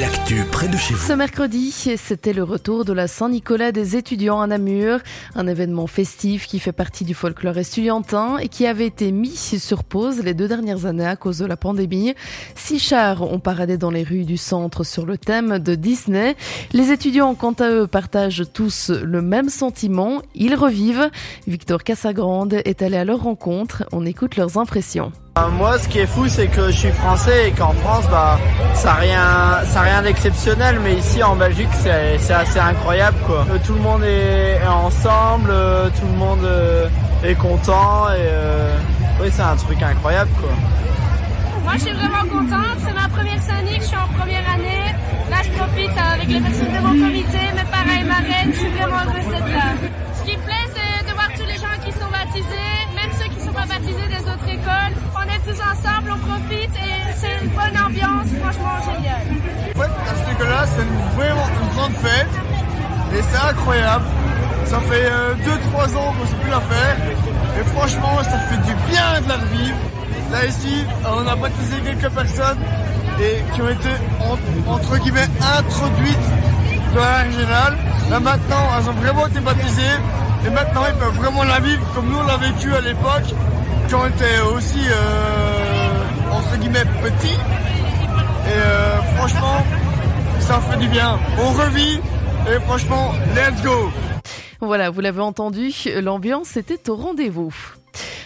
l'actu près de chez vous. Ce mercredi, c'était le retour de la Saint-Nicolas des étudiants à Namur, un événement festif qui fait partie du folklore estudiantin et qui avait été mis sur pause les deux dernières années à cause de la pandémie. Six chars ont paradé dans les rues du centre sur le thème de Disney. Les étudiants, quant à eux, partagent tous le même sentiment. Ils revivent. Victor Cassagrande est allé à leur rencontre. On écoute leurs impressions. Euh, moi, ce qui est fou, c'est que je suis français et qu'en France, bah, ça rien, ça rien d'exceptionnel, mais ici en Belgique, c'est assez incroyable, quoi. Euh, tout le monde est, ensemble, euh, tout le monde est content et oui, c'est un truc incroyable, quoi. Moi, je suis vraiment contente. C'est ma première syndic, je suis en première année. Là, je profite avec les personnes de mon comité, mes parents ma reine. Je suis vraiment heureuse d'être là. Ce qui me plaît, c'est de voir tous les gens qui sont baptisés, même pas baptisés des autres écoles tous ensemble, on profite et c'est une bonne ambiance, franchement génial. À ce là c'est vraiment une grande fête et c'est incroyable. Ça fait 2-3 euh, ans qu'on ne sait plus la faire et franchement, ça fait du bien de la revivre. Là ici, on a baptisé quelques personnes et qui ont été entre guillemets introduites dans la régionale. Là maintenant, elles ont vraiment été baptisées et maintenant ils peuvent vraiment la vivre comme nous on l'a vécu à l'époque quand on était aussi euh, entre guillemets petits. Et euh, franchement, ça fait du bien. On revit et franchement, let's go. Voilà, vous l'avez entendu, l'ambiance était au rendez-vous.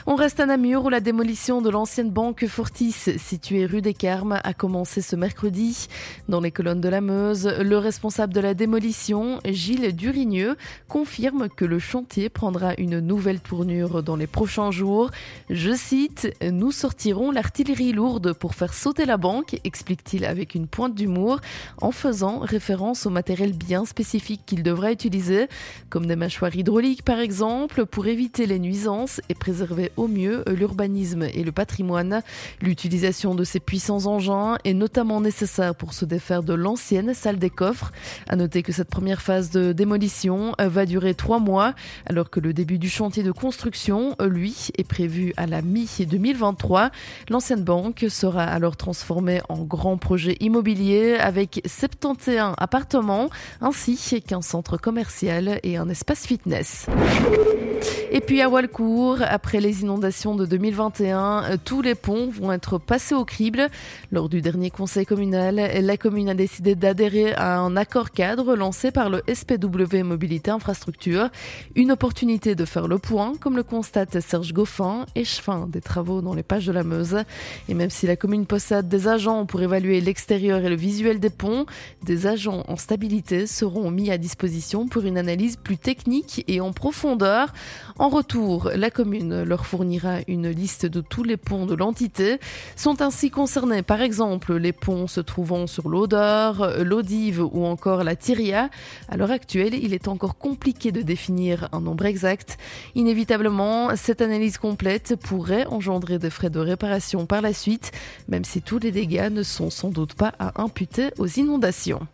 On reste à Namur où la démolition de l'ancienne banque Fortis située rue des Carmes a commencé ce mercredi. Dans les colonnes de la Meuse, le responsable de la démolition, Gilles Durigneux, confirme que le chantier prendra une nouvelle tournure dans les prochains jours. Je cite, Nous sortirons l'artillerie lourde pour faire sauter la banque, explique-t-il avec une pointe d'humour, en faisant référence au matériel bien spécifique qu'il devra utiliser, comme des mâchoires hydrauliques par exemple, pour éviter les nuisances et préserver au mieux l'urbanisme et le patrimoine. L'utilisation de ces puissants engins est notamment nécessaire pour se défaire de l'ancienne salle des coffres. À noter que cette première phase de démolition va durer trois mois, alors que le début du chantier de construction, lui, est prévu à la mi-2023. L'ancienne banque sera alors transformée en grand projet immobilier avec 71 appartements ainsi qu'un centre commercial et un espace fitness. Et puis à Walcourt, après les inondations de 2021, euh, tous les ponts vont être passés au crible. Lors du dernier conseil communal, la commune a décidé d'adhérer à un accord cadre lancé par le SPW Mobilité Infrastructure. Une opportunité de faire le point, comme le constate Serge Goffin, échevin des travaux dans les pages de la Meuse. Et même si la commune possède des agents pour évaluer l'extérieur et le visuel des ponts, des agents en stabilité seront mis à disposition pour une analyse plus technique et en profondeur. En retour, la commune leur fournira une liste de tous les ponts de l'entité. Sont ainsi concernés par exemple les ponts se trouvant sur l'Odeur, l'Odive ou encore la Tyria. À l'heure actuelle, il est encore compliqué de définir un nombre exact. Inévitablement, cette analyse complète pourrait engendrer des frais de réparation par la suite, même si tous les dégâts ne sont sans doute pas à imputer aux inondations.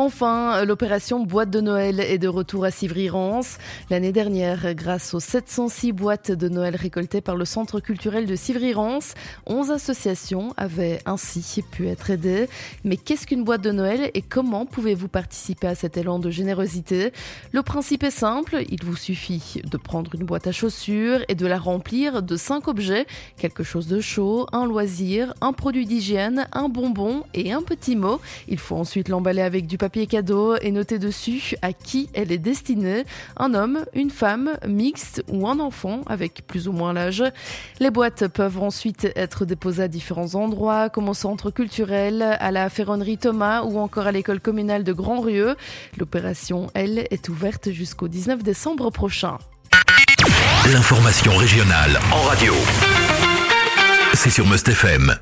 Enfin, l'opération boîte de Noël est de retour à Civry-Rance. L'année dernière, grâce aux 706 boîtes de Noël récoltées par le Centre culturel de Civry-Rance, 11 associations avaient ainsi pu être aidées. Mais qu'est-ce qu'une boîte de Noël et comment pouvez-vous participer à cet élan de générosité? Le principe est simple, il vous suffit de prendre une boîte à chaussures et de la remplir de 5 objets, quelque chose de chaud, un loisir, un produit d'hygiène, un bonbon et un petit mot. Il faut ensuite l'emballer avec du papier cadeau et noter dessus à qui elle est destinée, un homme, une femme, mixte ou un enfant avec plus ou moins l'âge. Les boîtes peuvent ensuite être déposées à différents endroits comme au centre culturel, à la ferronnerie Thomas ou encore à l'école communale de Grand-Rieux. L'opération, elle, est ouverte jusqu'au 19 décembre prochain. L'information régionale en radio. C'est sur Must FM.